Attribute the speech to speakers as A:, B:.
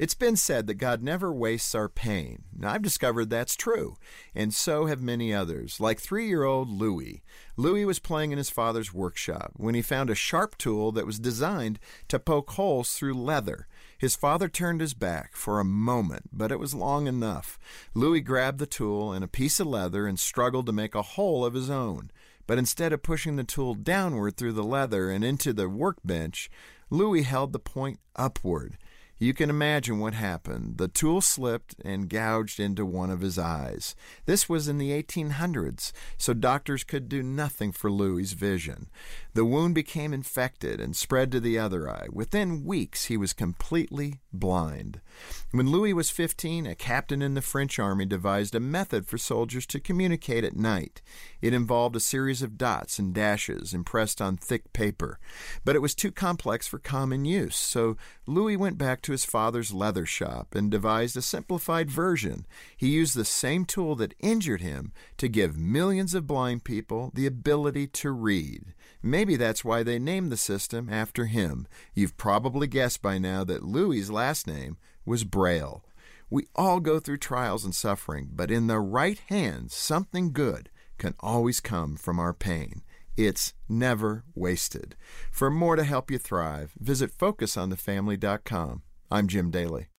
A: It's been said that God never wastes our pain. Now, I've discovered that's true, and so have many others. Like three year old Louis. Louis was playing in his father's workshop when he found a sharp tool that was designed to poke holes through leather. His father turned his back for a moment, but it was long enough. Louis grabbed the tool and a piece of leather and struggled to make a hole of his own. But instead of pushing the tool downward through the leather and into the workbench, Louis held the point upward. You can imagine what happened. The tool slipped and gouged into one of his eyes. This was in the 1800s, so doctors could do nothing for Louis's vision. The wound became infected and spread to the other eye. Within weeks, he was completely blind. When Louis was 15, a captain in the French army devised a method for soldiers to communicate at night. It involved a series of dots and dashes impressed on thick paper, but it was too complex for common use, so Louis went back to his father's leather shop and devised a simplified version. He used the same tool that injured him to give millions of blind people the ability to read. Maybe that's why they named the system after him. You've probably guessed by now that Louis's last name was Braille. We all go through trials and suffering, but in the right hands, something good can always come from our pain. It's never wasted. For more to help you thrive, visit FocusOnTheFamily.com. I'm Jim Daly.